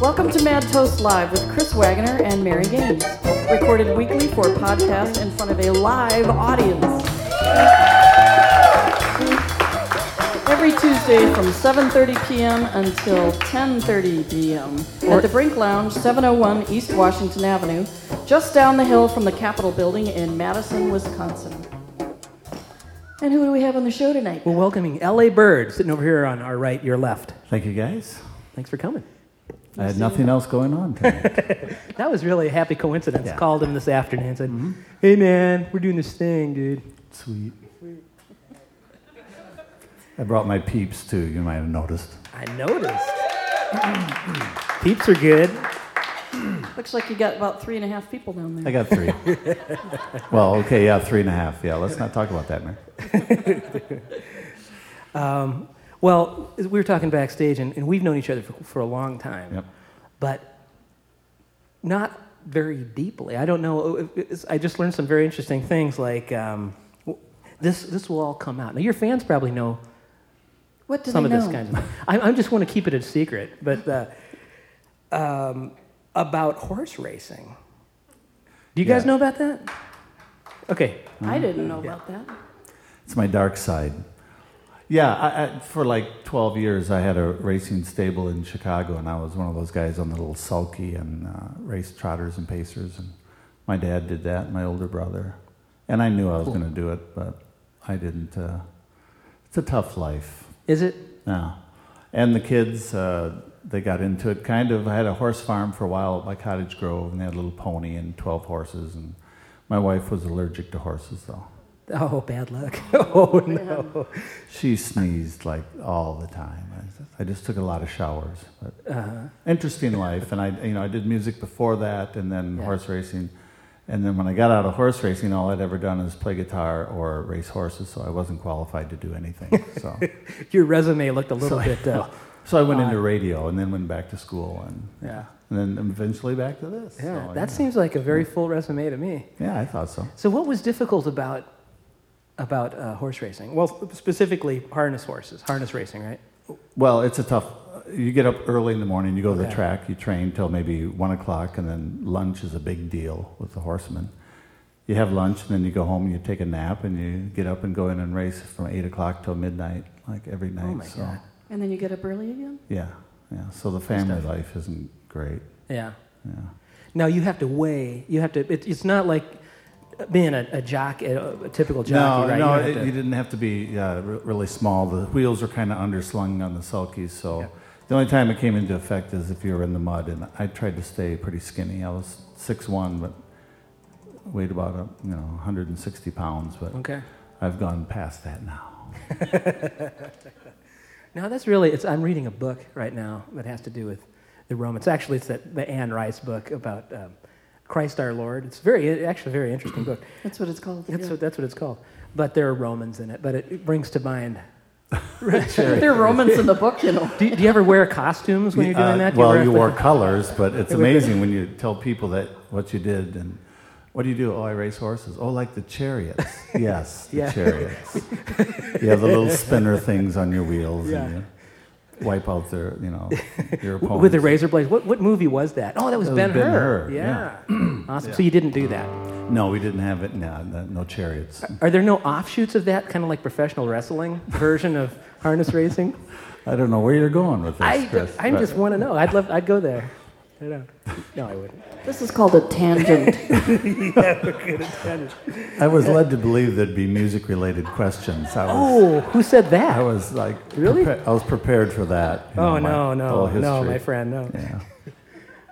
Welcome to Mad Toast Live with Chris Wagoner and Mary Gaines. Recorded weekly for podcast in front of a live audience. Every Tuesday from 7:30 p.m. until 10:30 p.m. at the Brink Lounge, 701 East Washington Avenue, just down the hill from the Capitol Building in Madison, Wisconsin. And who do we have on the show tonight? We're welcoming L.A. Bird sitting over here on our right, your left. Thank you, guys. Thanks for coming. I had nothing else going on tonight. That was really a happy coincidence. Yeah. Called him this afternoon and said, mm-hmm. "Hey man, we're doing this thing, dude." Sweet. I brought my peeps too. You might have noticed. I noticed. Peeps are good. Looks like you got about three and a half people down there. I got three. well, okay, yeah, three and a half. Yeah, let's not talk about that, man. Well, we were talking backstage, and, and we've known each other for, for a long time, Yep. but not very deeply. I don't know. I just learned some very interesting things, like um, this. This will all come out. Now, your fans probably know What some of know? this kind of. I, I just want to keep it a secret, but uh, um, about horse racing. Do you guys know about that? Okay. I didn't know about that. It's my dark side. Yeah, I, I, for like 12 years, I had a racing stable in Chicago, and I was one of those guys on the little sulky and uh, race trotters and pacers. And my dad did that, my older brother. And I knew I was going to do it, but I didn't. Uh, it's a tough life. Is it? Yeah. And the kids, uh, they got into it kind of. I had a horse farm for a while at my Cottage Grove, and they had a little pony and 12 horses. And my wife was allergic to horses, though. Oh, bad luck. oh, no. She sneezed like all the time. I just, took a lot of showers. But Uh-huh. interesting life, and I, you know, I did music before that, and then Yeah. horse racing. And then when I got out of horse racing, all I'd ever done is play guitar or race horses, so I wasn't qualified to do anything. So, Your resume looked a little So- bit. Uh, so I went into radio, and then went back to school, and yeah. and then eventually back to this. Yeah, So, that seems like a very full resume to me. Yeah, I thought so. So, what was difficult about about uh, horse racing? Well, specifically harness horses, harness racing, right? Well, it's a tough. You get up early in the morning, you go to the track, you train till maybe one o'clock, and then lunch is a big deal with the horsemen. You have lunch, and then you go home and you take a nap, and you get up and go in and race from eight o'clock till midnight, like every night. Oh my so, God. And then you get up early again? Yeah, yeah. So the family life isn't great. Yeah. Yeah. Now you have to weigh. You have to. It, it's not like being a, a jockey, a, a typical jockey, no, right? no, You it, to- you didn't have to be uh, re- really small. The wheels were kind of underslung on the sulkies, so Yeah. the only time it came into effect is if you were in the mud. And I tried to stay pretty skinny. I was six one, but weighed about uh, you know 160 pounds. But Okay. I've gone past that now. Now that's really. It's. I'm reading a book right now that has to do with the Romans. Actually, it's that the Anne Rice book about um, Christ our Lord. It's very, actually, a very interesting book. That's what it's called. That's yeah. what that's what it's called. But there are Romans in it. But it, it brings to mind. There are Romans in the book, you know. Do, you- do you ever wear costumes when you're doing Uh, that? Do well, wear- you wore colors, but it's You amazing when you tell people that what you did and. What do you do? Oh, I race horses. Oh, like the chariots. Yes, the Yeah. chariots. you have the little spinner things on your wheels, Yeah. and you wipe out their, you know, your opponents. with the razor blades. What what movie was that? Oh, that was That was Ben Hur. Hur, Yeah. awesome. So you didn't do that. No, we didn't have it. No, no, chariots. Are there no offshoots of that, kind of like professional wrestling version of harness racing? I don't know where you're going with this, I, Chris. I just want to know. I'd love. I'd go there. I don't. No, I wouldn't. This is called a tangent. I was led to believe there'd be music-related questions. I was, Oh, who said that? I was like, Really? prepa- I was prepared for that. Oh know, my no, no, no, my friend, no. Yeah.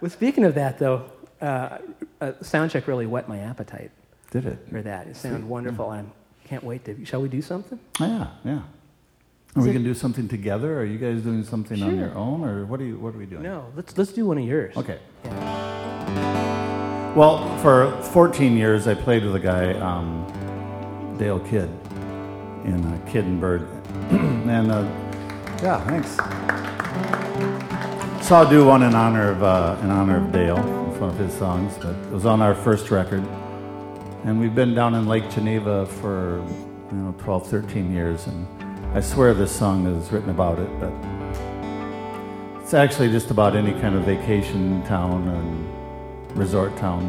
Well, speaking of that, though, uh, uh, soundcheck really whet my appetite Did it? for that. It sounded wonderful. I can't wait to. Shall we do something? Yeah, yeah. Are we gonna do something together? Are you guys doing something on your own, or what are you? What are we doing? No, let's let's do one of yours. Okay. Well, for 14 years, I played with a guy, um, Dale Kidd, in uh, Kidd and Bird, and uh, yeah, thanks. So I'll do one in honor of uh, in honor of Dale. It's one of his songs, but it was on our first record, and we've been down in Lake Geneva for you know, 12, 13 years. And I swear this song is written about it, but it's actually just about any kind of vacation town and resort town.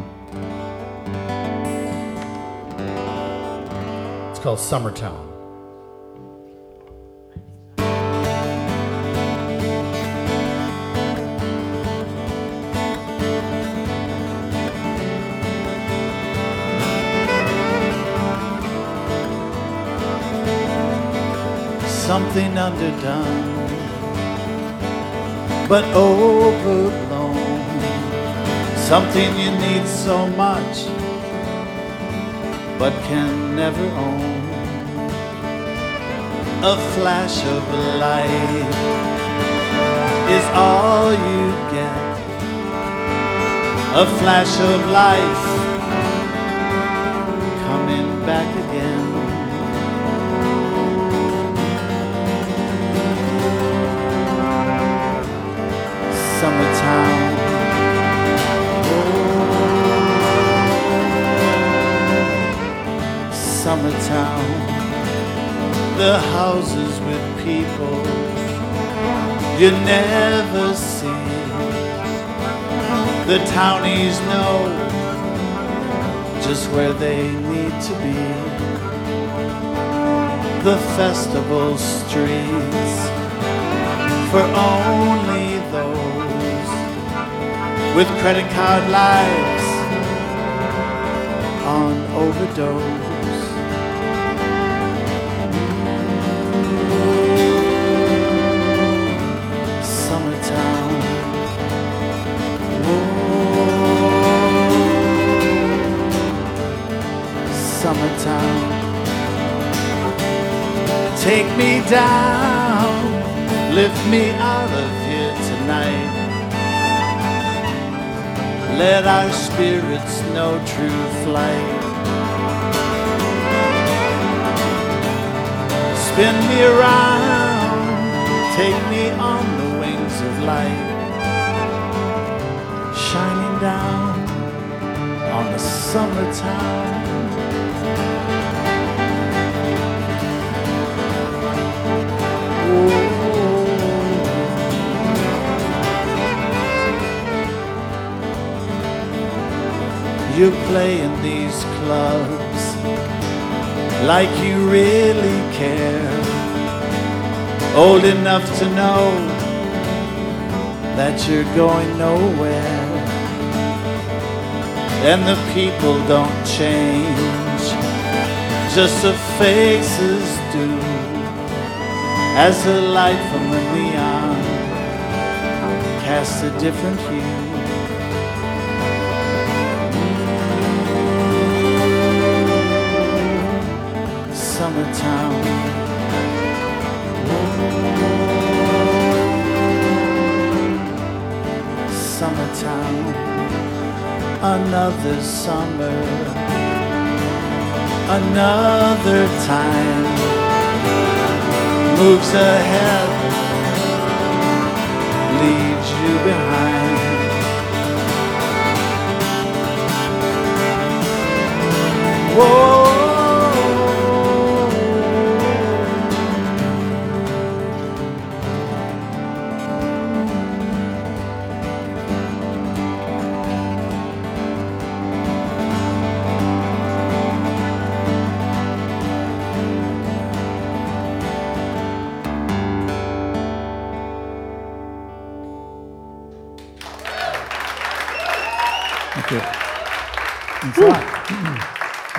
It's called Summertown. Something underdone, but overblown. Something you need so much, but can never own. A flash of light is all you get. A flash of life Oh, summertown. The houses with people you never see. The townies know just where they need to be. The festival streets for only those with credit card lives on overdose. Summertown. Take me down, lift me out of here tonight. Let our spirits know true flight. Spin me around, take me on the wings of light. Shining down on the summertime. You play in these clubs like you really care. Old enough to know that you're going nowhere. And the people don't change, just the faces do as the light from the neon casts a different hue. Summertown. Summertown. Another summer. Another time moves ahead, leaves you behind. Whoa.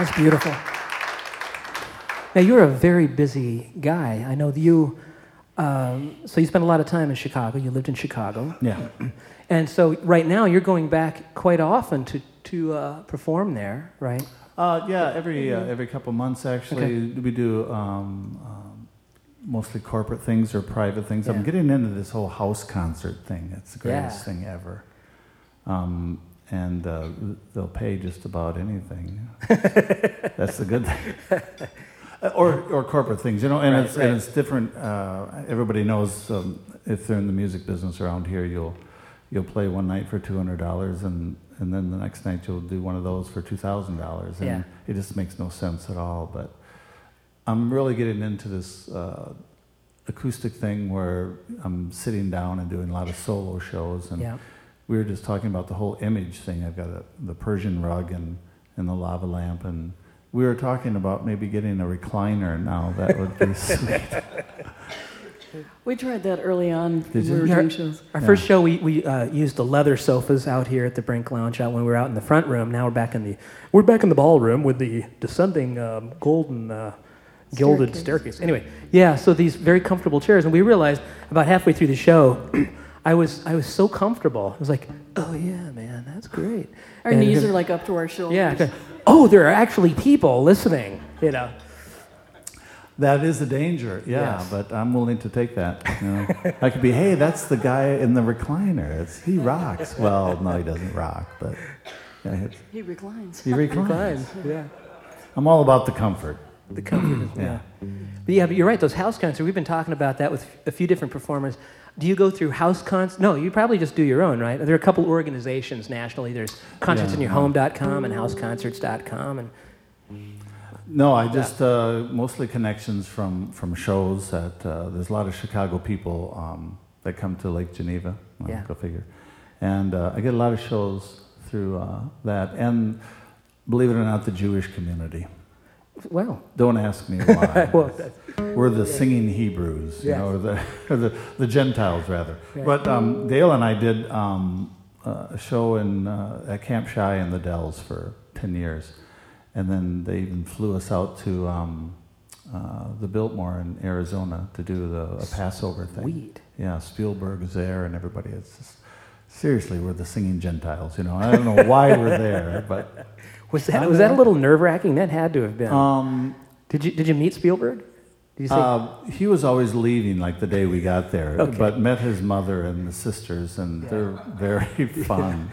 That's beautiful. Now you're a very busy guy. I know that you. Um, so you spent a lot of time in Chicago. You lived in Chicago, Yeah. and so right now you're going back quite often to to uh, perform there, right? Uh, yeah, every uh, every couple months actually we do um, um, mostly corporate things or private things. Yeah. I'm getting into this whole house concert thing. It's the greatest Yeah. thing ever. Um, and uh, they'll pay just about anything. That's the good thing. Or, or corporate things, you know, and, Right, it's, right. and it's different. Uh, everybody knows um, if they're in the music business around here, you'll you'll play one night for two hundred dollars, and and then the next night you'll do one of those for two thousand dollars, and Yeah. it just makes no sense at all. But I'm really getting into this uh, acoustic thing where I'm sitting down and doing a lot of solo shows. And Yeah. We were just talking about the whole image thing. I've got a, the Persian rug and, and the lava lamp. And we were talking about maybe getting a recliner now. That would be sweet. We tried that early on when you? we were Yeah. shows. Our Yeah. first show, we, we uh, used the leather sofas out here at the Brink Lounge out when we were out in the front room. Now we're back in the we're back in the ballroom with the descending um, golden uh, gilded Staircase. staircase. Anyway, yeah. So these very comfortable chairs, and we realized about halfway through the show, I was I was so comfortable. I was like, oh yeah, man, that's great. Our And knees because- are like up to our shoulders. yeah. okay. Oh, there are actually people listening. You know. That is a danger, yeah, Yes. but I'm willing to take that. You know. I could be, hey, that's the guy in the recliner. It's, he rocks. Well, no, he doesn't rock, but yeah, he- He reclines. he reclines. Yeah. I'm all about the comfort. The comfort. Yeah. yeah. But yeah, but you're right. Those house concerts. We've been talking about that with a few different performers. Do you go through house concerts? No, you probably just do your own, right? There are a couple organizations nationally. There's concertsinyourhome.com and houseconcerts.com, and No, I just uh, mostly connections from, from shows that uh, there's a lot of Chicago people um, that come to Lake Geneva. Well, Yeah. Go figure. And uh, I get a lot of shows through uh, that. And believe it or not, the Jewish community. Well, Don't ask me why. well, We're the singing Hebrews, you know, or the, or the, the Gentiles, rather. But um, Dale and I did um, uh, a show in, uh, at Camp Chi in the Dells for 10 years. And then they even flew us out to um, uh, the Biltmore in Arizona to do the a Passover thing. Sweet. Yeah, Spielberg is there and everybody. It's just, seriously, we're the singing Gentiles, you know. I don't know why we're there, but. Was that was that a little nerve wracking? That had to have been. Um, did you did you meet Spielberg? Did you say? Uh, he was always leaving like the day we got there, Okay. but met his mother and the sisters, and they're very fun.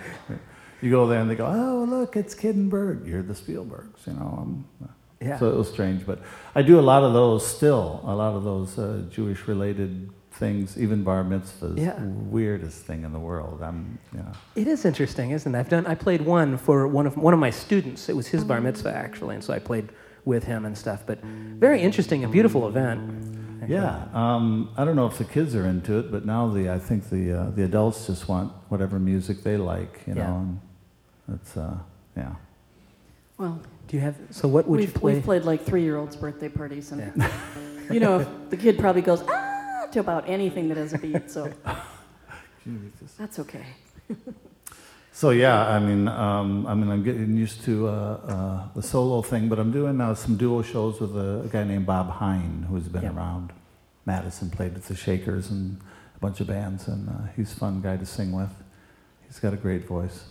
you go there and they go, "Oh, look, it's Kiddenberg. You're the Spielbergs," you know. Um, Yeah. So it was strange, but I do a lot of those still. A lot of those uh, Jewish-related things, even bar mitzvahs. Yeah. Weirdest thing in the world. I'm, yeah. It is interesting, isn't it? I've done. I played one for one of one of my students. It was his bar mitzvah actually, and so I played with him and stuff. But very interesting, a beautiful event. actually. Yeah, um, I don't know if the kids are into it, but now the I think the uh, the adults just want whatever music they like, you know. Yeah. And it's uh, yeah. Well, Do you have? So what would we've, you play? we've played like three-year-olds' birthday parties, and Yeah. you know, if the kid probably goes ah to about anything that has a beat, so that's okay. So yeah, I mean, um, I mean, I'm getting used to uh, uh, the solo thing, but I'm doing uh, some duo shows with a, a guy named Bob Hine, who's been Yeah. around. Madison played with the Shakers and a bunch of bands, and uh, he's a fun guy to sing with. He's got a great voice.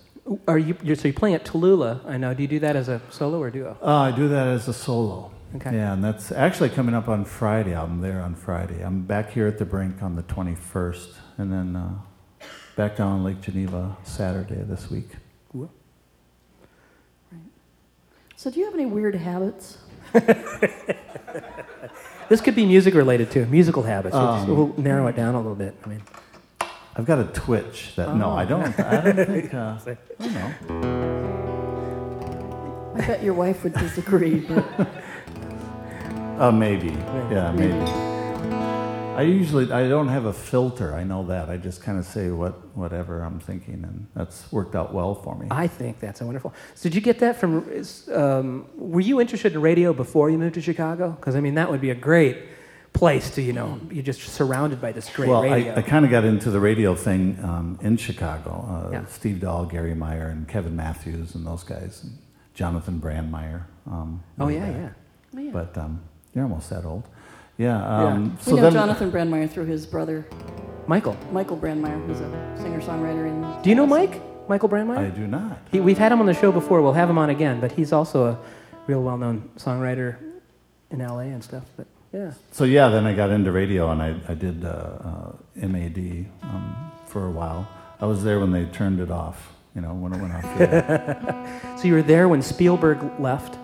Are you? You're, so you're playing at Tallulah? I know. Do you do that as a solo or duo? Uh, I do that as a solo. Okay. Yeah, and that's actually coming up on Friday. I'm there on Friday. I'm back here at the Brink on the 21st, and then uh, back down in Lake Geneva Saturday this week. Right. So, do you have any weird habits? This could be music related too. Musical habits. We'll, just- Um, we'll narrow it down a little bit. I mean, I've got a twitch that no, I don't. I don't think. Uh, I don't know. I bet your wife would disagree, but Uh, maybe. Yeah, maybe. I usually I don't have a filter. I know that. I just kind of say what whatever I'm thinking, and that's worked out well for me. I think that's wonderful. So did you get that from? Um, were you interested in radio before you moved to Chicago? Because I mean, that would be a great place to you know. You're just surrounded by this great well, radio. I, I kind of got into the radio thing um, in Chicago. Uh, Yeah. Steve Dahl, Garry Meier, and Kevin Matthews, and those guys, and Jonathan Brandmeier. Um, oh yeah, yeah. Oh, yeah. But um, you're almost that old. Yeah. Yeah. Um, we know then, Jonathan Brandmeier through his brother Michael, Michael Brandmeier, who's a singer-songwriter in. do you know Mike? Michael Brandmeier? I do not. He, we've had him on the show before. We'll have him on again. But he's also a real well-known songwriter in LA and stuff. But yeah. So yeah, then I got into radio and I, I did uh, uh, MAD um, for a while. I was there when they turned it off. You know, when it went off. the air. So you were there when Spielberg left.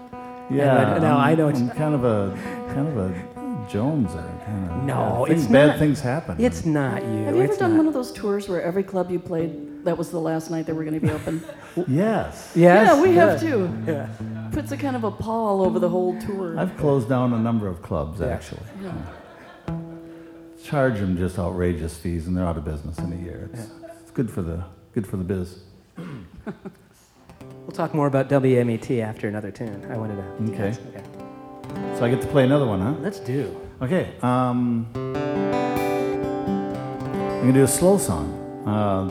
Yeah. now I'm, I know it's- I'm kind of a kind of a Jones. Kind of. No, yeah, it's bad not. things happen. It's not you. Have you ever done not. one of those tours where every club you played, that was the last night they were going to be open? Yes. Yes. yeah, we have too. Yeah. puts a kind of a pall over the whole tour. I've closed down a number of clubs, Yeah. actually. Charge them just outrageous fees, and they're out of business in a year. It's, it's good for the good for the biz. We'll talk more about WMET after another tune. I wanted to. Okay. okay. So I get to play another one, huh? Let's do. Okay. Um, I'm gonna do a slow song. Uh,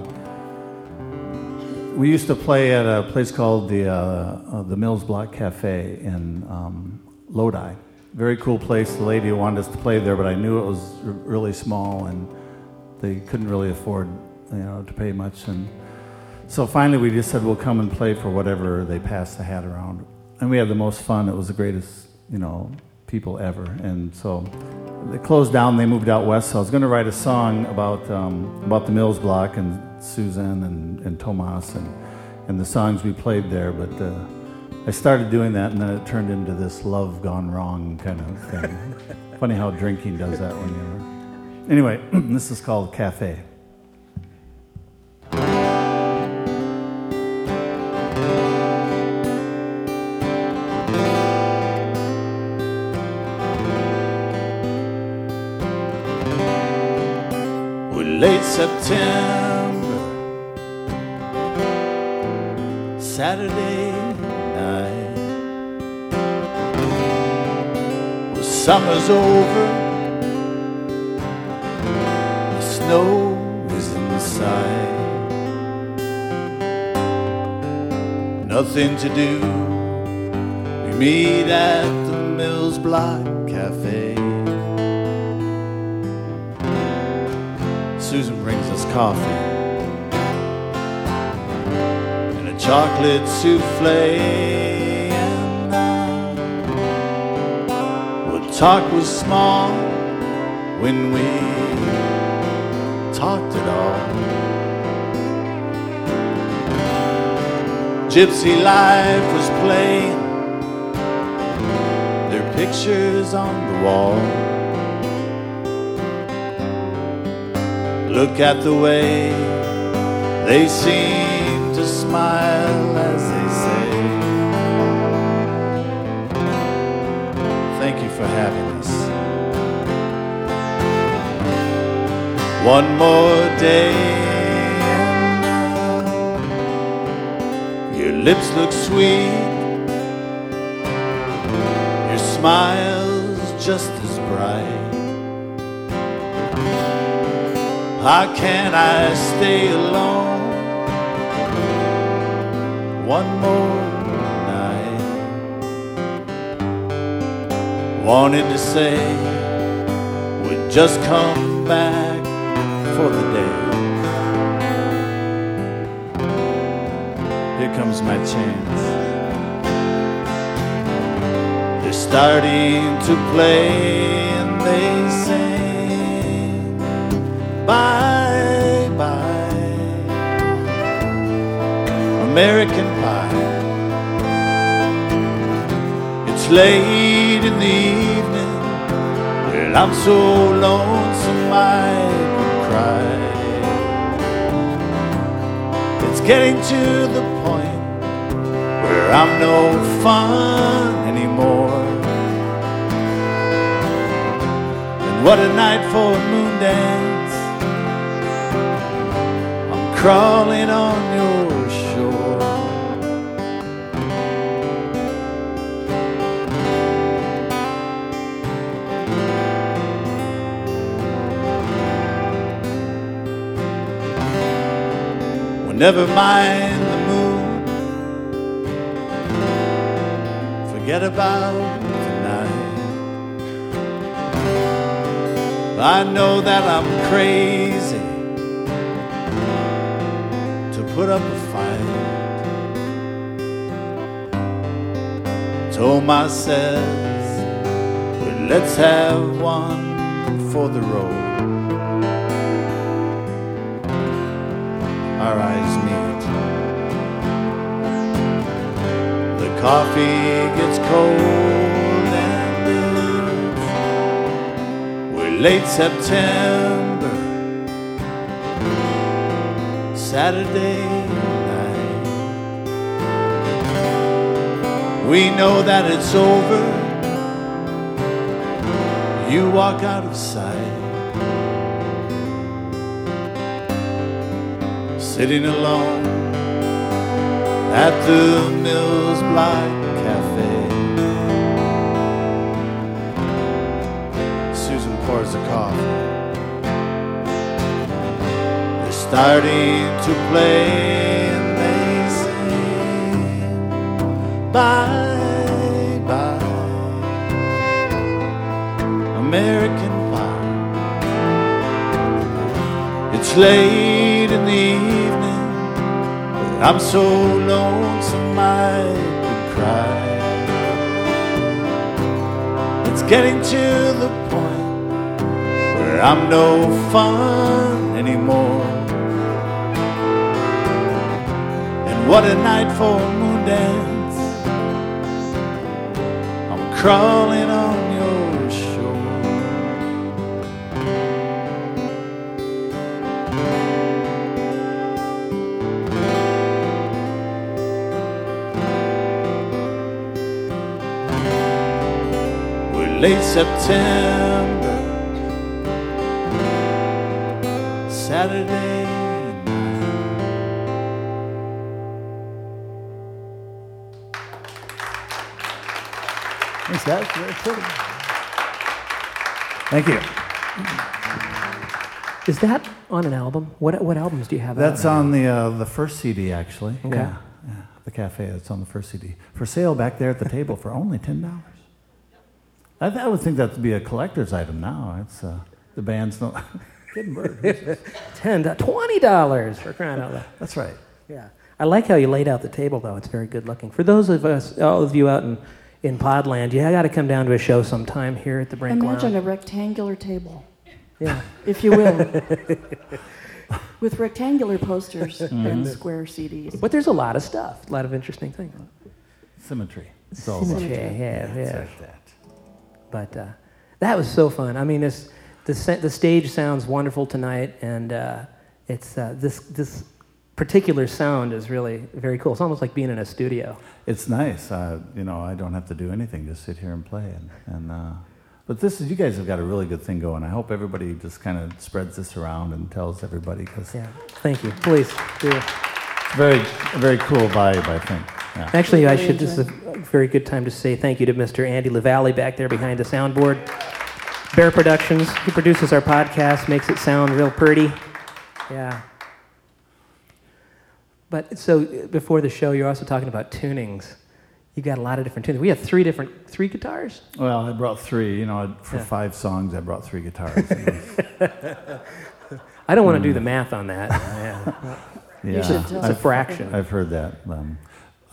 we used to play at a place called the uh, uh, the Mills Block Cafe in um, Lodi. Very cool place. The lady wanted us to play there, but I knew it was r- really small and they couldn't really afford, you know, to pay much. And so finally, we just said we'll come and play for whatever they pass the hat around. And we had the most fun. It was the greatest, you know, people ever. And so they closed down. They moved out west. So I was going to write a song about um, about the Mills Block and Susan and, and Tomas and and the songs we played there. But uh, I started doing that, and then it turned into this love gone wrong kind of thing. Funny how drinking does that when you're. Anyway, this is called Cafe. September, Saturday night. Well, summer's over, the snow is in sight. Nothing to do, we meet at the Mills Block coffee and a chocolate souffle. And talk was small when we talked at all. Gypsy life was playing, their pictures on the wall. Look at the way they seem to smile as they say, Thank you for having us. One more day. Your lips look sweet. Your smile's just as bright. How can I stay alone one more night? Wanted to say would just come back for the day. Here comes my chance. They're starting to play and they sing American pie. It's late in the evening, and I'm so lonesome I could cry. It's getting to the point where I'm no fun anymore. And what a night for a moon dance. I'm crawling on your never mind the moon. Forget about tonight. I know that I'm crazy to put up a fight. Tomas says, well, let's have one for the road. Coffee gets cold and it's we're late September, Saturday night. we know that it's over. You walk out of sight, sitting alone at the Mills Block Cafe. Susan pours the coffee. They're starting to play and they sing bye bye American pie. It's late in the I'm so lonesome I could cry. It's getting to the point where I'm no fun anymore. And what a night for a moon dance. I'm crawling on late September, Saturday night. Thanks, guys. Very pretty. Thank you. Is that on an album? What what albums do you have? That's now? on the uh, the first CD, actually. Okay. Yeah, yeah, the cafe. That's on the first CD for sale back there at the table for only ten dollars. I, I would think that would be a collector's item now. It's uh, the band's no Hidden bird. ten, twenty dollars for crying out loud. That's right. Yeah, I like how you laid out the table though. It's very good looking. For those of us, all of you out in in Podland, you got to come down to a show sometime here at the Brink Imagine Lounge. a rectangular table, Yeah. if you will, with rectangular posters Mm-hmm. and square CDs. But there's a lot of stuff, a lot of interesting things. Symmetry. It's all about Yeah, yeah, It's yeah. like that. But uh, that was so fun. I mean, this, the, the stage sounds wonderful tonight, and uh, it's uh, this this particular sound is really very cool. It's almost like being in a studio. It's nice. Uh, you know, I don't have to do anything. Just sit here and play. And, and uh, but this is you guys have got a really good thing going. I hope everybody just kind of spreads this around and tells everybody because Yeah. Thank you. Please do. it's very very cool vibe. I think. Yeah. Actually, I should. This is a very good time to say thank you to Mr. Andy LaValle back there behind the soundboard. Bear Productions. He produces our podcast, makes it sound real pretty. Yeah. But so before the show, you're also talking about tunings. You got a lot of different tunings. We have three different three guitars. Well, I brought three. You know, for Yeah. five songs, I brought three guitars. I don't want to do the math on that. Yeah. yeah, should. It's a I've, fraction. I've heard that. Um,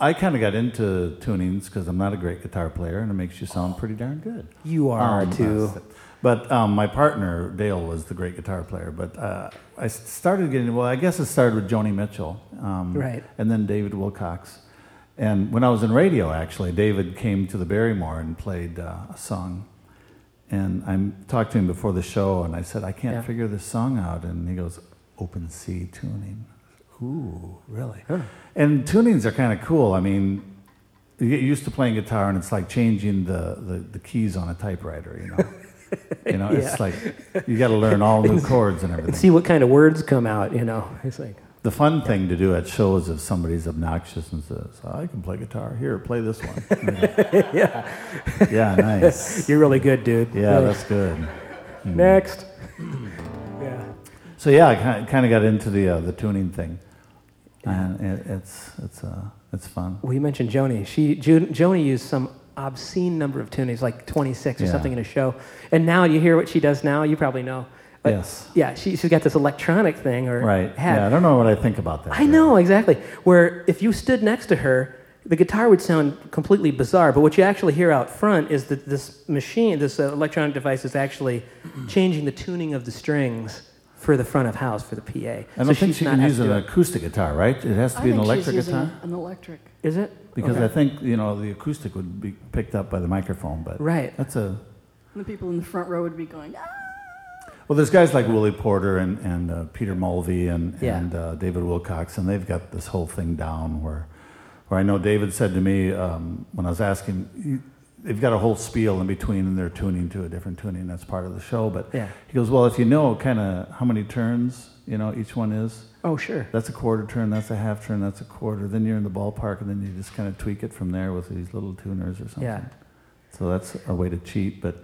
I kind of got into tunings because I'm not a great guitar player, and it makes you sound pretty darn good. You are Um, too. But um, my partner Dale was the great guitar player. But uh, I started getting well. I guess it started with Joni Mitchell, um, Right. And then David Wilcox. And when I was in radio, actually, David came to the Barrymore and played uh, a song. And I talked to him before the show, and I said, I can't Yeah. figure this song out. And he goes, Open C tuning. Ooh, really? Huh. And tunings are kind of cool. I mean, you get used to playing guitar, and it's like changing the, the, the keys on a typewriter, you know? you know, Yeah. it's like you got to learn all new chords and And everything. see what kind of words come out. You know, it's like The fun thing to do at shows if somebody's obnoxious and says, I can play guitar. Here, play this one. yeah, yeah, nice. you're really good, dude. Yeah, Really. that's good. next. yeah. So yeah, I kind of got into the uh, the tuning thing, and it, it's it's uh, it's fun. Well, you mentioned Joni. She jo- Joni used some obscene number of tunings, like 26 or Yeah. something in a show. And now you hear what she does now. You probably know. But Yes. Yeah, she, she's got this electronic thing, or Right. Yeah, I don't know what I think about that. I know exactly. Where if you stood next to her, the guitar would sound completely bizarre. But what you actually hear out front is that this machine, this uh, electronic device, is actually changing the tuning of the strings for the front of house for the PA. I don't think she can use an acoustic guitar, right? It has to I be an electric she's using guitar. An electric. Is it? Because Okay. I think you know the acoustic would be picked up by the microphone, but Right. that's a The people in the front row would be going, ah. well. There's guys like Willie Porter and and uh, Peter Mulvey and Yeah. and uh, David Wilcox, and they've got this whole thing down where Where I know David said to me um, when I was asking, you, they've got a whole spiel in between and they're tuning to a different tuning. That's part of the show. But Yeah. he goes, well, if you know kind of how many turns, you know, each one is, Oh, sure. that's a quarter turn, that's a half turn, that's a quarter. Then you're in the ballpark, and then you just kind of tweak it from there with these little tuners or something. Yeah. So that's a way to cheat, but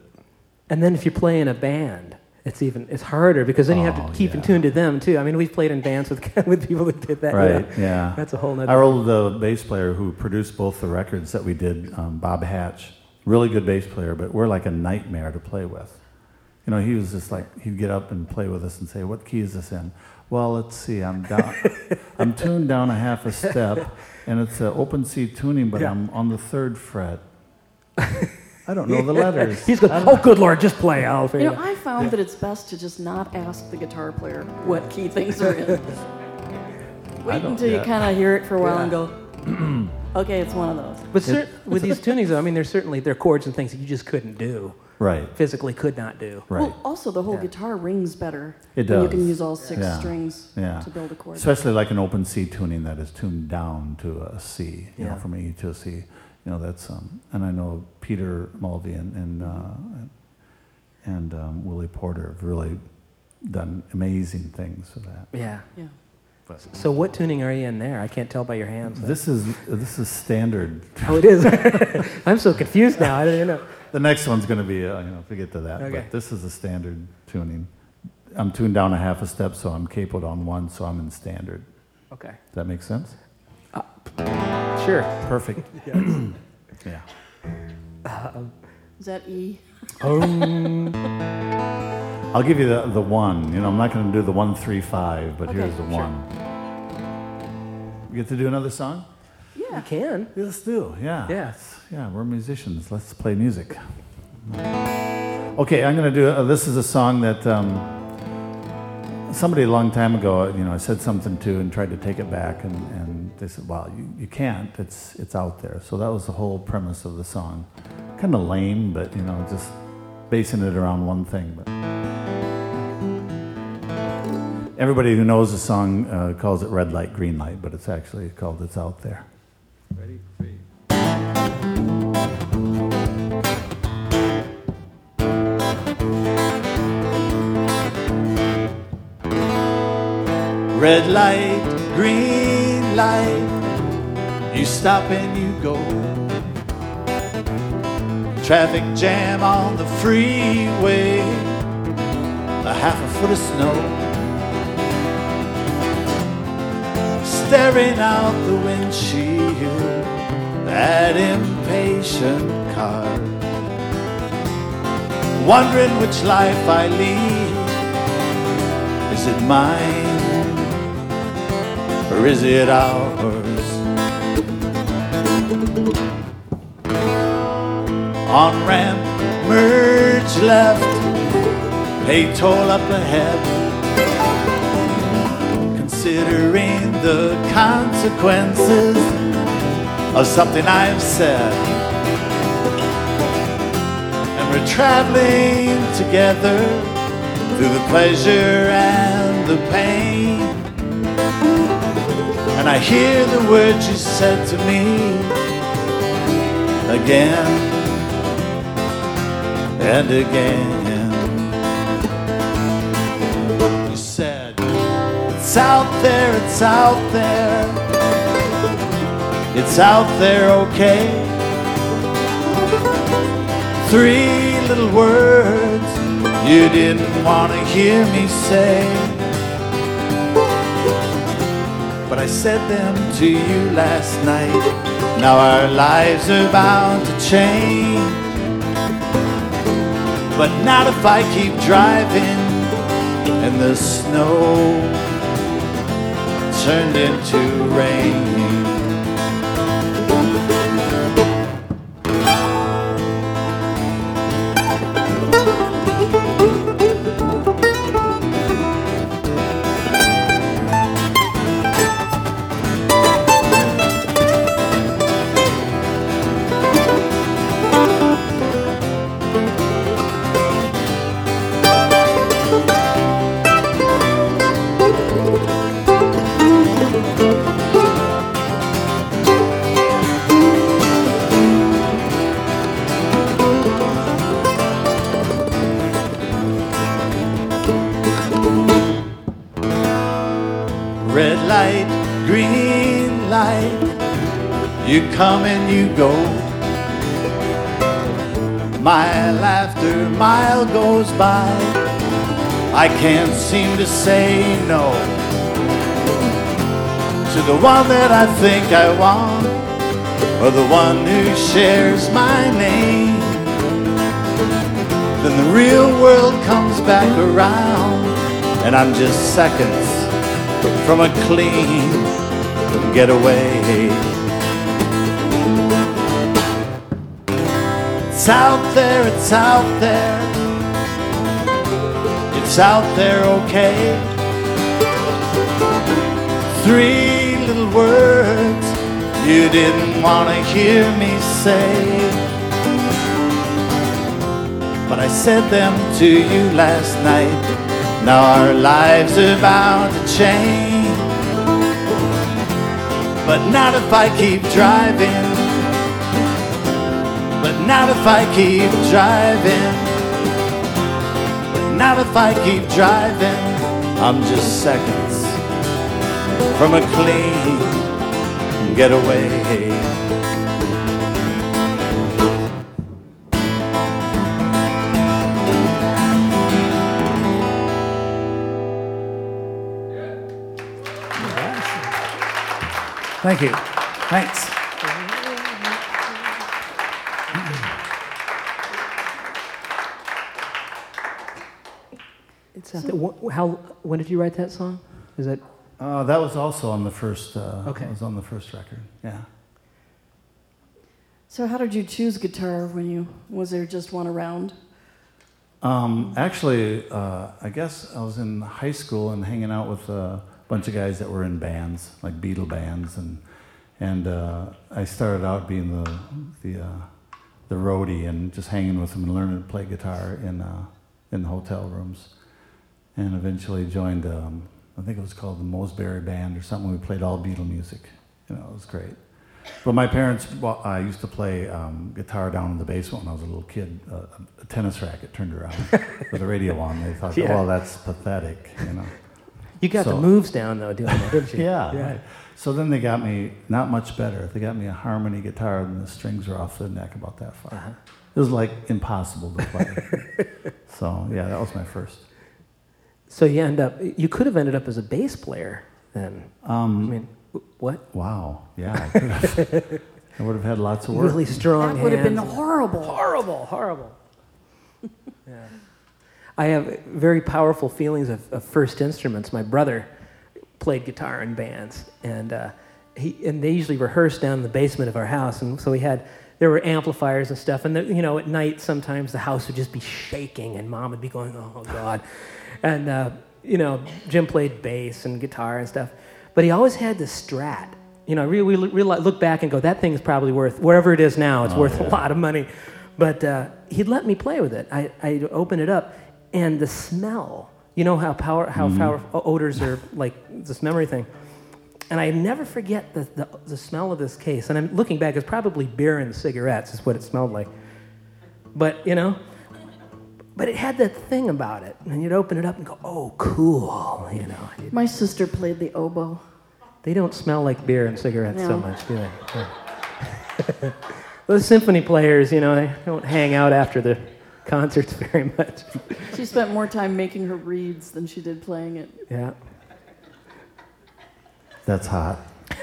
And then if you play in a band, it's even it's harder because then you have Oh, to keep in tune to them too. I mean, we've played in bands with with people that did that. right, know. yeah. That's a whole nother. Our old uh, bass player who produced both the records that we did, um, Bob Hatch, really good bass player, but we're like a nightmare to play with. You know, he was just like he'd get up and play with us and say, "What key is this in?" Well, let's see. I'm down. I'm tuned down a half a step, and it's an open C tuning, but Yeah. I'm on the third fret. I don't know the letters. He's going, oh, good lord, just play. I'll You know, it. I found that it's best to just not ask the guitar player what key things are in. Wait don't- until you kind of hear it for a while Yeah. and go, okay, it's one of those. But cer- with these tunings, though, I mean, there's certainly there are chords and things that you just couldn't do, right, physically could not do. right. Well, also, the whole Yeah. guitar rings better. It when You can use all six Yeah. strings Yeah. to build a chord. Especially like an open C tuning that is tuned down to a C, you Yeah. know, from an E to a C. You know, that's um, and I know Peter Mulvey and and, uh, and um, Willie Porter have really done amazing things with that. Yeah. yeah. So what tuning are you in there? I can't tell by your hands. This is this is standard. oh, it is. I'm so confused now. I don't even know. The next one's going to be uh, you know forget to that. Okay. But this is a standard tuning. I'm tuned down a half a step, so I'm capoed on one, so I'm in standard. Okay. Does that make sense? Sure. Perfect. yeah. Is that E? Um, I'll give you the, the one. You know, I'm not going to do the one, three, five, but Okay, here's the sure. one. We get to do another song? Yeah. You can. Yeah, let's do. Yeah. Yeah. It's- Yeah, we're musicians. Let's play music. Okay, I'm going to do. Uh, this is a song that um, somebody a long time ago, you know, I said something to and tried to take it back, and, and they said, "Well, you, you can't. It's it's out there." So that was the whole premise of the song. Kind of lame, but you know, just basing it around one thing. But everybody who knows the song uh, calls it "Red Light, Green Light," but it's actually called "It's Out There." Ready? Three. Red light, green light, you stop and you go. Traffic jam on the freeway, a half a foot of snow. Staring out the windshield that impatient car. wondering which life I lead. Is it mine? or is it ours? On ramp, merge left, pay toll up ahead. Considering the consequences of something I've said. And we're traveling together through the pleasure and the pain. And I hear the words you said to me again and again. You said, It's out there, it's out there, it's out there, okay. Three little words you didn't want to hear me say but I said them to you last night. Now our lives are bound to change. But not if I keep driving and the snow turned into rain. Come and you go. Mile after mile goes by. I can't seem to say no to the one that I think I want, or the one who shares my name. Then the real world comes back around, and I'm just seconds from a clean getaway. It's out there, it's out there, it's out there, okay. Three little words you didn't want to hear me say. But I said them to you last night. Now our lives are bound to change. But not if I keep driving. I keep driving. But not if I keep driving. I'm just seconds from a clean getaway. Thank you. Thanks. How? When did you write that song? Is it? Uh, that was also on the first. Uh, Okay. It was on the first record. Yeah. So how did you choose guitar when you was there just one around? Um, actually, uh, I guess I was in high school and hanging out with a bunch of guys that were in bands, like Beatle bands, and and uh, I started out being the the uh, the roadie and just hanging with them and learning to play guitar in uh, in the hotel rooms, and eventually joined. Um, I think it was called the Mosberry Band or something. We played all Beatle music. You know, it was great. But my parents, well, I used to play um, guitar down in the basement when I was a little kid. Uh, a tennis racket turned around with a radio on. They thought, Yeah. "Well, that's pathetic," you know. You got the moves down though, doing that, didn't you? Yeah. Right. So then they got me not much better. They got me a harmony guitar, and the strings were off the neck about that far. Uh-huh. It was like impossible to play. so yeah, that was my first. So you end up. You could have ended up as a bass player then. I Um, mean, what? wow. Yeah. I, could have, I would have had lots of work. Really strong That would have been horrible. horrible, horrible. yeah. I have very powerful feelings of, of first instruments. My brother played guitar in bands, and uh, he and they usually rehearsed down in the basement of our house, and so we had there were amplifiers and stuff, and the, you know at night sometimes the house would just be shaking, and mom would be going, "Oh God," and uh, you know Jim played bass and guitar and stuff, but he always had the Strat. You know, we, really look back and go, that thing is probably worth wherever it is now. It's Oh, worth a lot of money. But uh, he'd let me play with it. I, I'd open it up, and the smell. You know how power how Mm-hmm. power odors are like this memory thing. And I never forget the, the, the smell of this case. And I'm looking back, it's probably beer and cigarettes, is what it smelled like. But, you know, but it had that thing about it. And you'd open it up and go, oh, cool, you know. My sister played the oboe. They don't smell like beer and cigarettes so much, do they? Yeah. Those symphony players, you know, they don't hang out after the concerts very much. She spent more time making her reeds than she did playing it. Yeah. That's hot.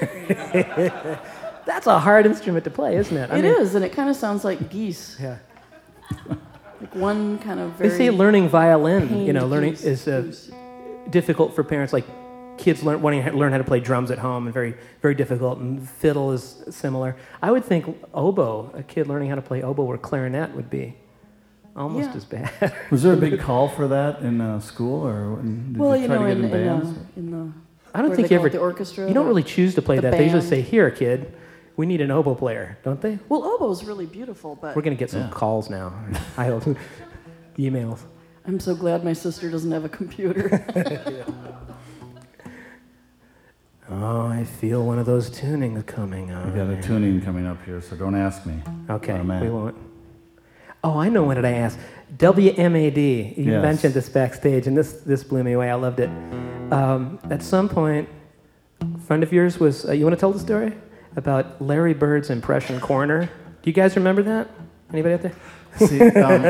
That's a hard instrument to play, isn't it? It is, and it kind of sounds like geese. Yeah. Like one kind of They say learning violin, you know, pained learning geese. is uh, difficult for parents. Like kids learn, wanting to learn how to play drums at home, and very, very difficult. And fiddle is similar. I would think oboe, a kid learning how to play oboe or clarinet would be almost Yeah. as bad. Was there a big call for that in uh, school, or when- did well, you you try know, to get in, in, in, bands? uh, in the. I don't what do think they you ever. it, the orchestra. You don't really choose to play the that. They usually band. say, "Here, kid, we need an oboe player," don't they? Well, oboe's really beautiful, but We're gonna get some Yeah. calls now. I hope emails. I'm so glad my sister doesn't have a computer. Oh, I feel one of those tunings coming up. We got a tuning coming up here, so don't ask me. Okay, where I'm at. we won't. Oh, I know. What did I ask? WMAD. You Yes. mentioned this backstage, and this this blew me away. I loved it. Um, at some point, a friend of yours was. Uh, you want to tell the story about Larry Bird's Impression Corner? Do you guys remember that? Anybody out there? See, um,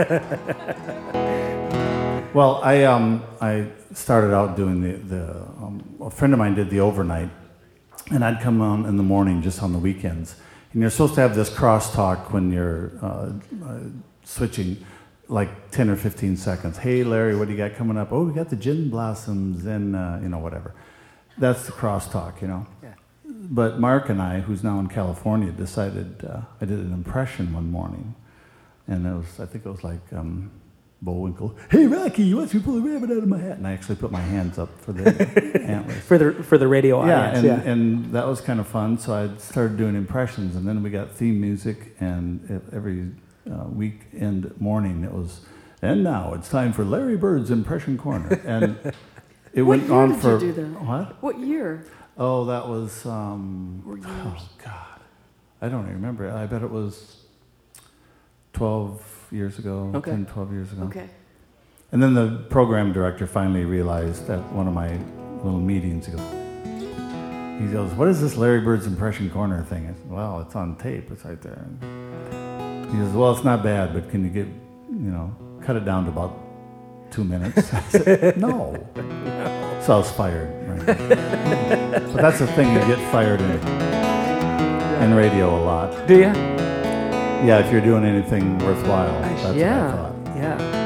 well, I um, I started out doing the the um, a friend of mine did the overnight, and I'd come on in the morning just on the weekends. And you're supposed to have this crosstalk when you're uh, uh, switching, like 10 or 15 seconds. Hey, Larry, what do you got coming up? Oh, we got the gin blossoms and uh, you know whatever. That's the crosstalk, you know. Yeah. But Mark and I, who's now in California, decided uh, I did an impression one morning, and it was I think it was like um, Bullwinkle. Hey Rocky, you want me to pull a rabbit out of my hat? And I actually put my hands up for the antlers. For the for the radio Yeah, audience. and, yeah. and that was kind of fun. So I started doing impressions, and then we got theme music, and every uh, weekend morning it was. And now it's time for Larry Bird's Impression Corner, and it What went year on did you for do that? what? What year? Oh, that was um, oh God, I don't even remember. I bet it was twelve years ago, Okay. 10, 12 years ago. Okay. And then the program director finally realized at one of my little meetings, he goes, he goes, what is this Larry Bird's Impression Corner thing? I said, well, it's on tape. It's right there. He says, well, it's not bad, but can you get, you know, cut it down to about two minutes? I said, no. So I was fired. Right? but that's the thing, you get fired in, in radio a lot. Do you? Yeah, if you're doing anything worthwhile. That's what I yeah. thought. Yeah.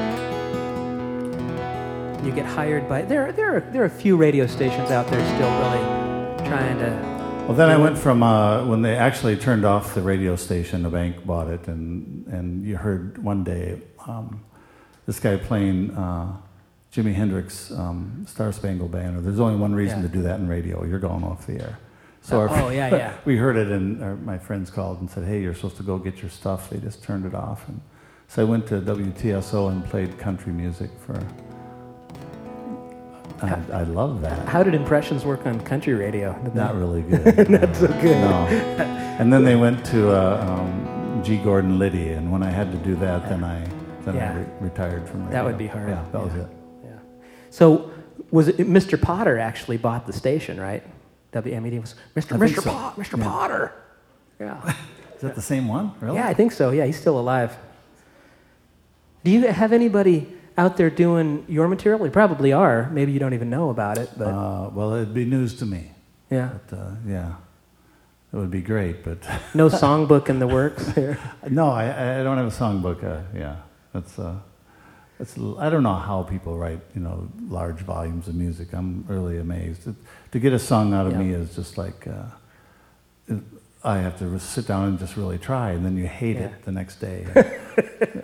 You get hired by there. There are there are a few radio stations out there still really trying to. Well, then I went from uh, when they actually turned off the radio station. The bank bought it, and and you heard one day um, this guy playing uh, Jimi Hendrix um, Star Spangled Banner. There's only one reason Yeah. to do that in radio. You're going off the air. So our, Oh, yeah, yeah. we heard it, and our, my friends called and said, "Hey, you're supposed to go get your stuff." They just turned it off, and so I went to WTSO and played country music for. I, I love that. How did impressions work on country radio? Did Not they- really good. Not so good. No. And then they went to uh, um, G. Gordon Liddy, and when I had to do that, then I then Yeah. I re- retired from radio. That would be hard. Yeah, that was it. Yeah. So was it Mr. Potter actually bought the station, right? WMAD was Mr. I Mr. so. Pot, Mr. Yeah. Potter. Yeah. Is that the same one? Really? Yeah, I think so. Yeah, he's still alive. Do you have anybody out there doing your material? You probably are. Maybe you don't even know about it, but Uh, well, it'd be news to me. yeah. But uh, yeah, it would be great. But No songbook in the works here. no, I, I don't have a songbook. Uh, yeah, that's. Uh, that's, I don't know how people write, you know, large volumes of music. I'm really amazed. It, to get a song out of Yeah. me is just like, uh, I have to sit down and just really try, and then you hate Yeah. it the next day.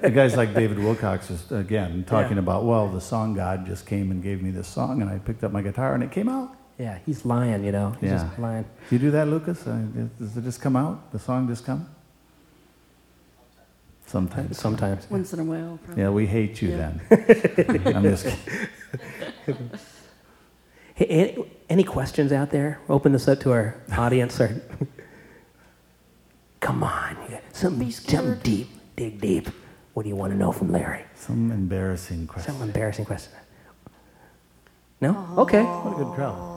Guys like David Wilcox is again talking Yeah. about, well, the song God just came and gave me this song, and I picked up my guitar and it came out. Yeah, he's lying, you know. He's Yeah. just lying. Do you do that, Lucas? Does it just come out? The song just come? Sometimes. Sometimes. Once in a while. Probably. Yeah, we hate you Yeah. then. I'm just kidding. Hey, any, any questions out there? Open this up to our audience. Or come on, you got something, Be something scared. deep, dig deep. What do you want to know from Larry? Some embarrassing question. Some embarrassing question. No? Okay. What a good crowd.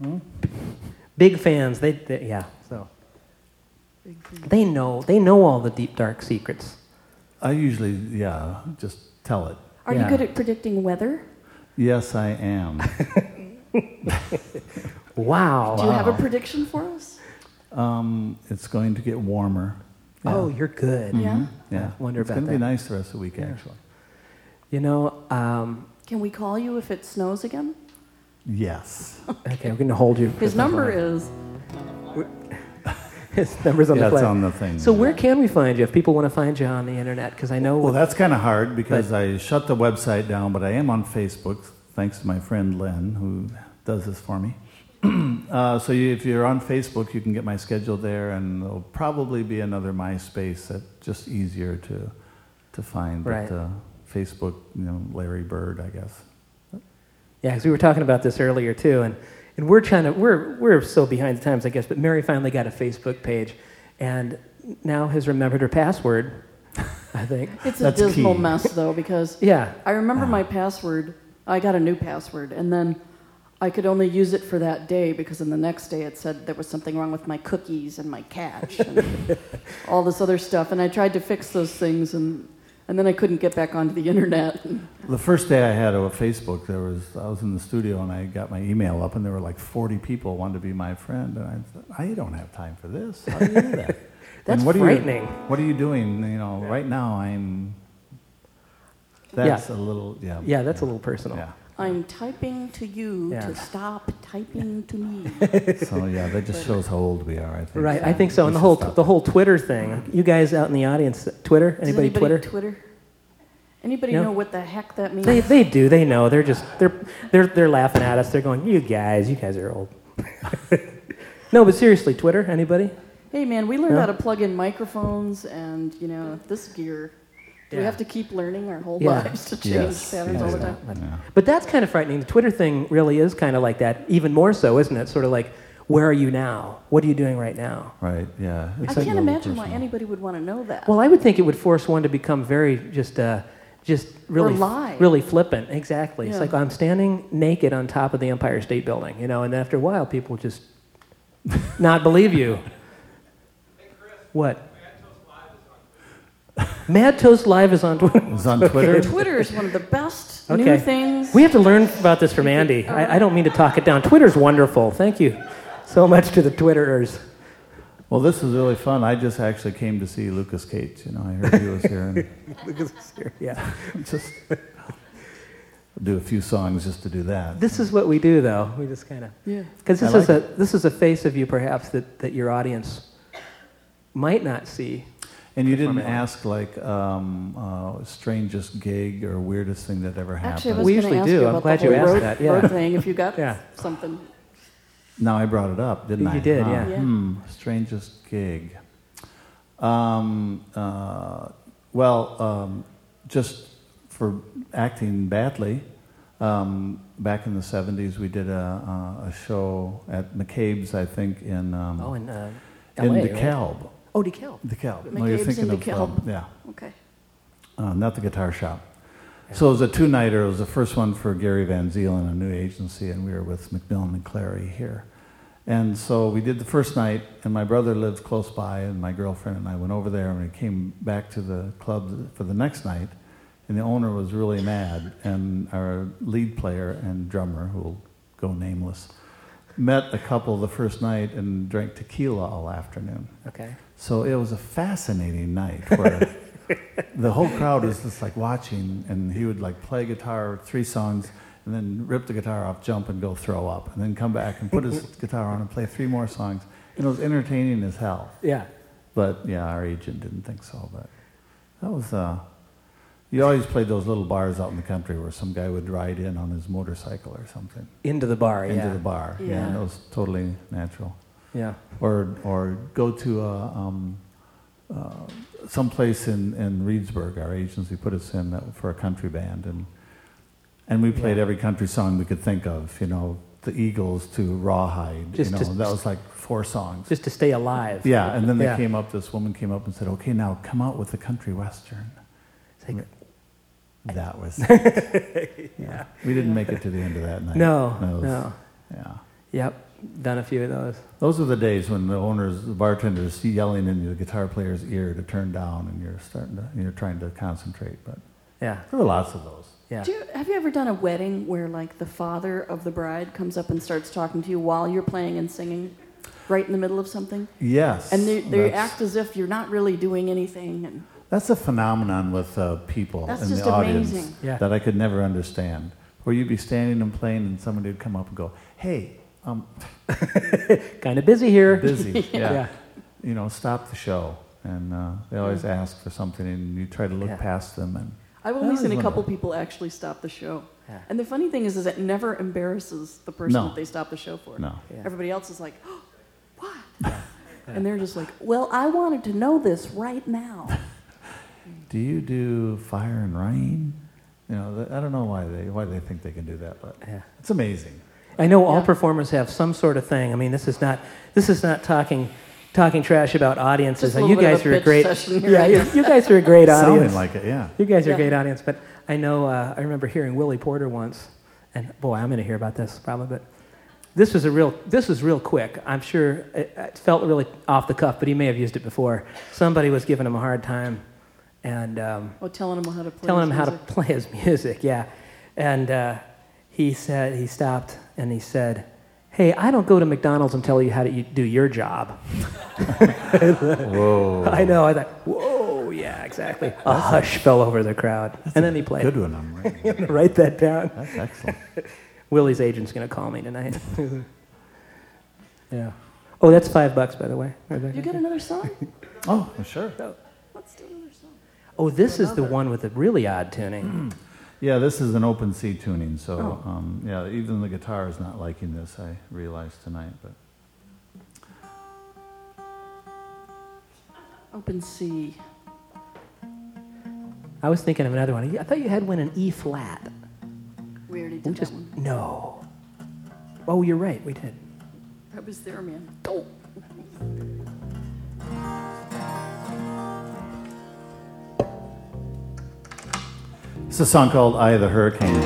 Hmm? Big fans. They, they yeah. So they know they know all the deep dark secrets. I usually, yeah, just tell it. Are Yeah. you good at predicting weather? Yes, I am. Wow. Do you have a prediction for us? Um, it's going to get warmer. Oh, you're good. Yeah. Yeah. wonder it's about going to be nice the rest of the week, actually. You know, um, Can we call you if it snows again? Yes. okay, we're going to hold you. His number is His number's on yeah, the it's flag. on the thing. So where can we find you if people want to find you on the internet? Because I know. Well, that's kind of hard because I shut the website down, but I am on Facebook, thanks to my friend Len, who does this for me. uh, so you, if you're on Facebook, you can get my schedule there, and there'll probably be another MySpace that's just easier to to find. Right. But uh, Facebook, you know, Larry Bird, I guess. Yeah, because we were talking about this earlier too, and, and we're trying to we're we're so behind the times, I guess. But Mary finally got a Facebook page, and now has remembered her password. I think. it's a dismal key. mess though because Yeah. I remember my password. I got a new password, and then I could only use it for that day because in the next day it said there was something wrong with my cookies and my catch and all this other stuff. And I tried to fix those things and, and then I couldn't get back onto the internet. The first day I had a Facebook, there was I was in the studio and I got my email up and there were like 40 people wanted to be my friend and I thought, I don't have time for this. How do you do that? That's and what frightening. Are you, what are you doing? You know, right now I'm. That's a little yeah. Yeah, that's a little personal. Yeah. I'm typing to you Yeah. to stop typing to me. So yeah, that just shows how old we are. I think. Right, I think so. And the whole stop. the whole Twitter thing. You guys out in the audience, Twitter? Does Anybody, Twitter? Twitter? Anybody No. know what the heck that means? They, they do. They know. They're just they're they're they're laughing at us. They're going, "You guys, you guys are old." no, but seriously, Twitter. Anybody? Hey man, we learned Yeah. how to plug in microphones and you know this gear. Do we have to keep learning our whole Yeah. lives to change Yes, patterns yeah, all the time? yeah. But that's kind of frightening. The Twitter thing really is kind of like that. Even more so, isn't it? Sort of like, where are you now? What are you doing right now? Right. Yeah. I It's can't a little imagine why anybody would want to know that. Well, I would think it would force one to become very just uh, just really lie. really flippant. Exactly. It's like I'm standing naked on top of the Empire State Building, you know, and after a while, people just not believe you. What? Mad Toast Live is on Twitter. It's on Twitter. Twitter is one of the best Okay. new things. We have to learn about this from Andy. I, uh, I don't mean to talk it down. Twitter's wonderful. Thank you so much to the Twitterers. Well, this is really fun. I just actually came to see Lucas Cates. You know, I heard he was here, And Lucas is here. Yeah. just do a few songs just to do that. This is what we do, though. We just kind of yeah. because this I is a this is a face of you, perhaps that, that your audience might not see. And you didn't ask like um, uh, strangest gig or weirdest thing that ever happened. Actually, I was We usually ask do. you I'm glad you asked road, that, yeah. road thing. If you got Yeah. something, Now I brought it up, didn't You I? did, Huh. yeah. Yeah. Hmm, strangest gig. Um, uh, well, um, just for acting badly, um, back in the 70s, we did a, a, a show at McCabe's, I think, in, um, Oh, in uh, in LA, right? Oh, DeKalb. DeKalb. McCabe's in DeKalb. um, yeah. okay. Uh, not the guitar shop. So it was a two-nighter. It was the first one for Gary Van Zeelen, a new agency, and we were with McMillan and Clary here. And so we did the first night, and my brother lived close by, and my girlfriend and I went over there, and we came back to the club for the next night, and the owner was really mad, and our lead player and drummer, who will go nameless, met a couple the first night and drank tequila all afternoon. Okay. So it was a fascinating night where the whole crowd was just like watching, and he would like play guitar three songs, and then rip the guitar off, jump, and go throw up, and then come back and put his guitar on and play three more songs. And it was entertaining as hell. Yeah. But yeah, our agent didn't think so. But that was. Uh, you always played those little bars out in the country where some guy would ride in on his motorcycle or something Into the bar. into yeah. the bar. Yeah, Yeah. and it was totally natural Yeah. or or go to a, um, uh, someplace in, in Reedsburg. Our agency put us in that, for a country band, and and we played Yeah. every country song we could think of. You know, the Eagles to Rawhide. Just you know, to- that was like four songs. Just to stay alive. yeah, and then they Yeah. came up. This woman came up and said, "Okay, now come out with the country western." Like, That was. yeah. We didn't make it to the end of that night. no. Was- No. Yeah. Yep. Done a few of those. Those are the days when the owners, the bartenders, yelling in the guitar player's ear to turn down, and you're starting to, you're trying to concentrate. But Yeah. there were lots of those. Yeah. Do you, have you ever done a wedding where like the father of the bride comes up and starts talking to you while you're playing and singing, right in the middle of something, Yes, and they, they act as if you're not really doing anything, and That's a phenomenon with uh, people That's in just the audience amazing. Yeah. that I could never understand. Where you'd be standing and playing, and somebody would come up and go, "Hey, um, Kind of busy here. busy, yeah. Yeah. you know, stop the show." And uh, they always ask for something, and you try to look Yeah. past them, and I've only seen a couple of people actually stop the show. Yeah. And the funny thing is, is it never embarrasses the person No. that they stop the show for. no. Yeah. Everybody else is like, oh, what? And they're just like, well, I wanted to know this right now. Do you do fire and rain? You know, I don't know why they why they think they can do that, but Yeah. it's amazing. I know all Yeah. performers have some sort of thing. I mean, this is not this is not talking talking trash about audiences. Just a you bit guys of a are a pitch great session yeah. I You, you guys are a great audience. Sounding like it, yeah. You guys are Yeah. a great audience, but I know uh, I remember hearing Willie Porter once, And boy, I'm going to hear about this probably, but this was a real. This was real quick. I'm sure it, it felt really off the cuff, but he may have used it before. Somebody was giving him a hard time, and um, Oh, telling him how to play. telling him his how to music. play his music. Yeah, and uh, he said he stopped and he said, "Hey, I don't go to McDonald's and tell you how to you, do your job." Whoa. I know. I thought, whoa, yeah, exactly. A hush fell over the crowd, and then he played. Good one, I'm right. Gonna write that down. That's excellent. Willie's agent's gonna call me tonight. yeah. Oh, that's five bucks, by the way. You got another song? Oh, well, sure. Let's do another song. Oh, this is the one with the really odd tuning. Yeah, this is an open C tuning, so Oh. um, yeah, even the guitar is not liking this. I realized tonight, but Open C. I was thinking of another one. I thought you had one in E flat. We already We did just that one. no. Oh, you're right. We did. That was there, man. Oh. It's a song called "Eye of the Hurricane."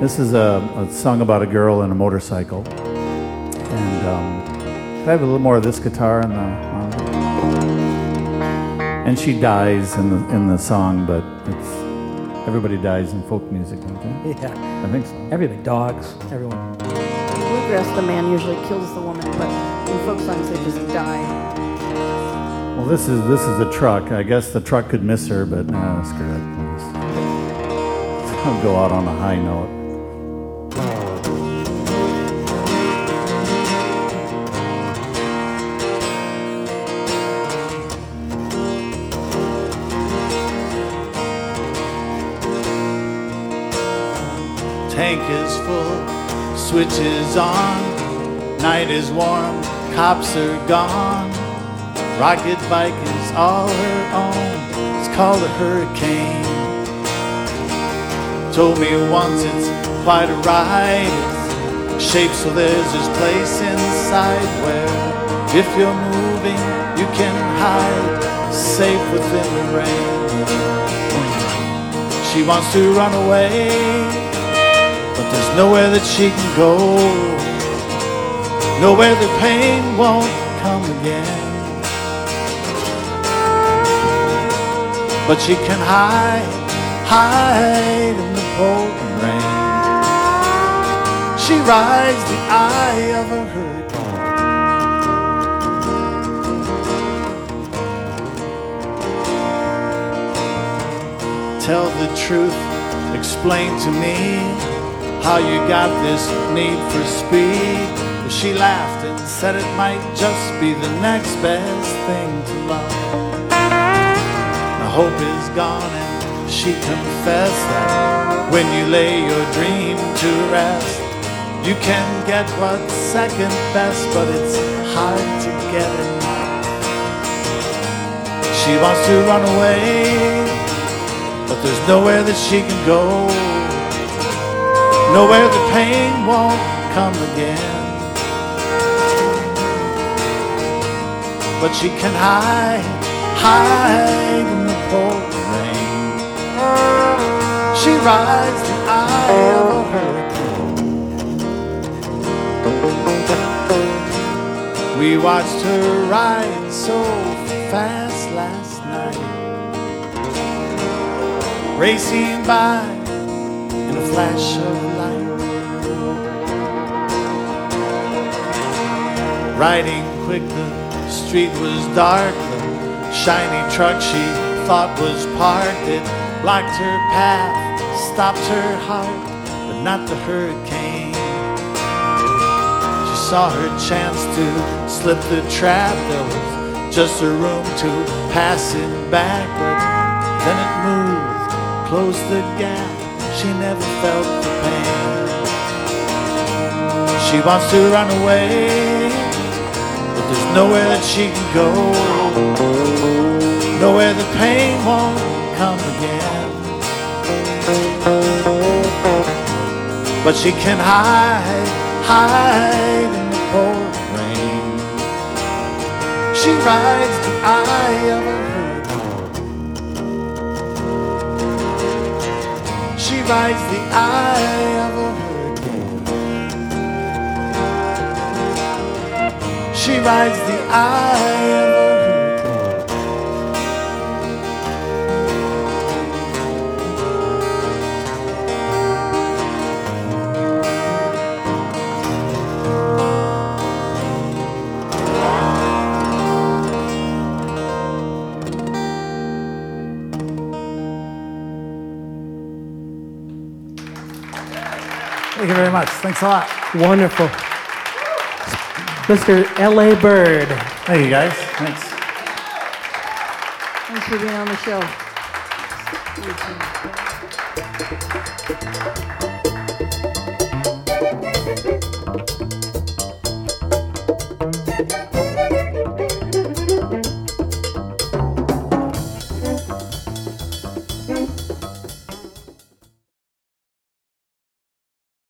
This is a, a song about a girl and a motorcycle, and um, can I have a little more of this guitar on the? On and she dies in the in the song, but it's everybody dies in folk music, don't they? Yeah. I think so. Everything. Dogs. Everyone. Bluegrass, the man usually kills the woman, but in folk songs, they just die. Well, this is this is a truck. I guess the truck could miss her, but nah, screw it. I'll go out on a high note. Tank is full, switch is on. Night is warm, cops are gone. Rocket bike is all her own. It's called a hurricane. Told me once it's quite a ride. It's shaped so there's this place inside where if you're moving, you can hide safe within the rain. She wants to run away, but there's nowhere that she can go. Nowhere the pain won't come again. But she can hide, hide in the pouring rain. She rides the eye of a hurricane. Tell the truth, explain to me how you got this need for speed. She laughed and said it might just be the next best thing to love. Now hope is gone and she confessed that when you lay your dream to rest, you can get what's second best, but it's hard to get enough. She wants to run away, but there's nowhere that she can go. Nowhere the pain won't come again. But she can hide, hide in the pouring rain. She rides the eye of a hurricane. We watched her ride so fast last night, racing by in a flash of light. Riding quick, the street was dark. The shiny truck she thought was parked. It blocked her path, stopped her heart, but not the hurricane. She saw her chance to slip the trap. There was just a room to pass it back, but then it moved, closed the gap. She never felt the pain. She wants to run away, there's nowhere that she can go. Nowhere the pain won't come again. But she can hide, hide in the pouring rain. She rides the eye of a hurricane. She rides the eye of She rides the eye of a. Thank you very much. Thanks a lot. Wonderful. Mr. L.A. Bird. Thank you, guys. Thanks. Thanks for being on the show.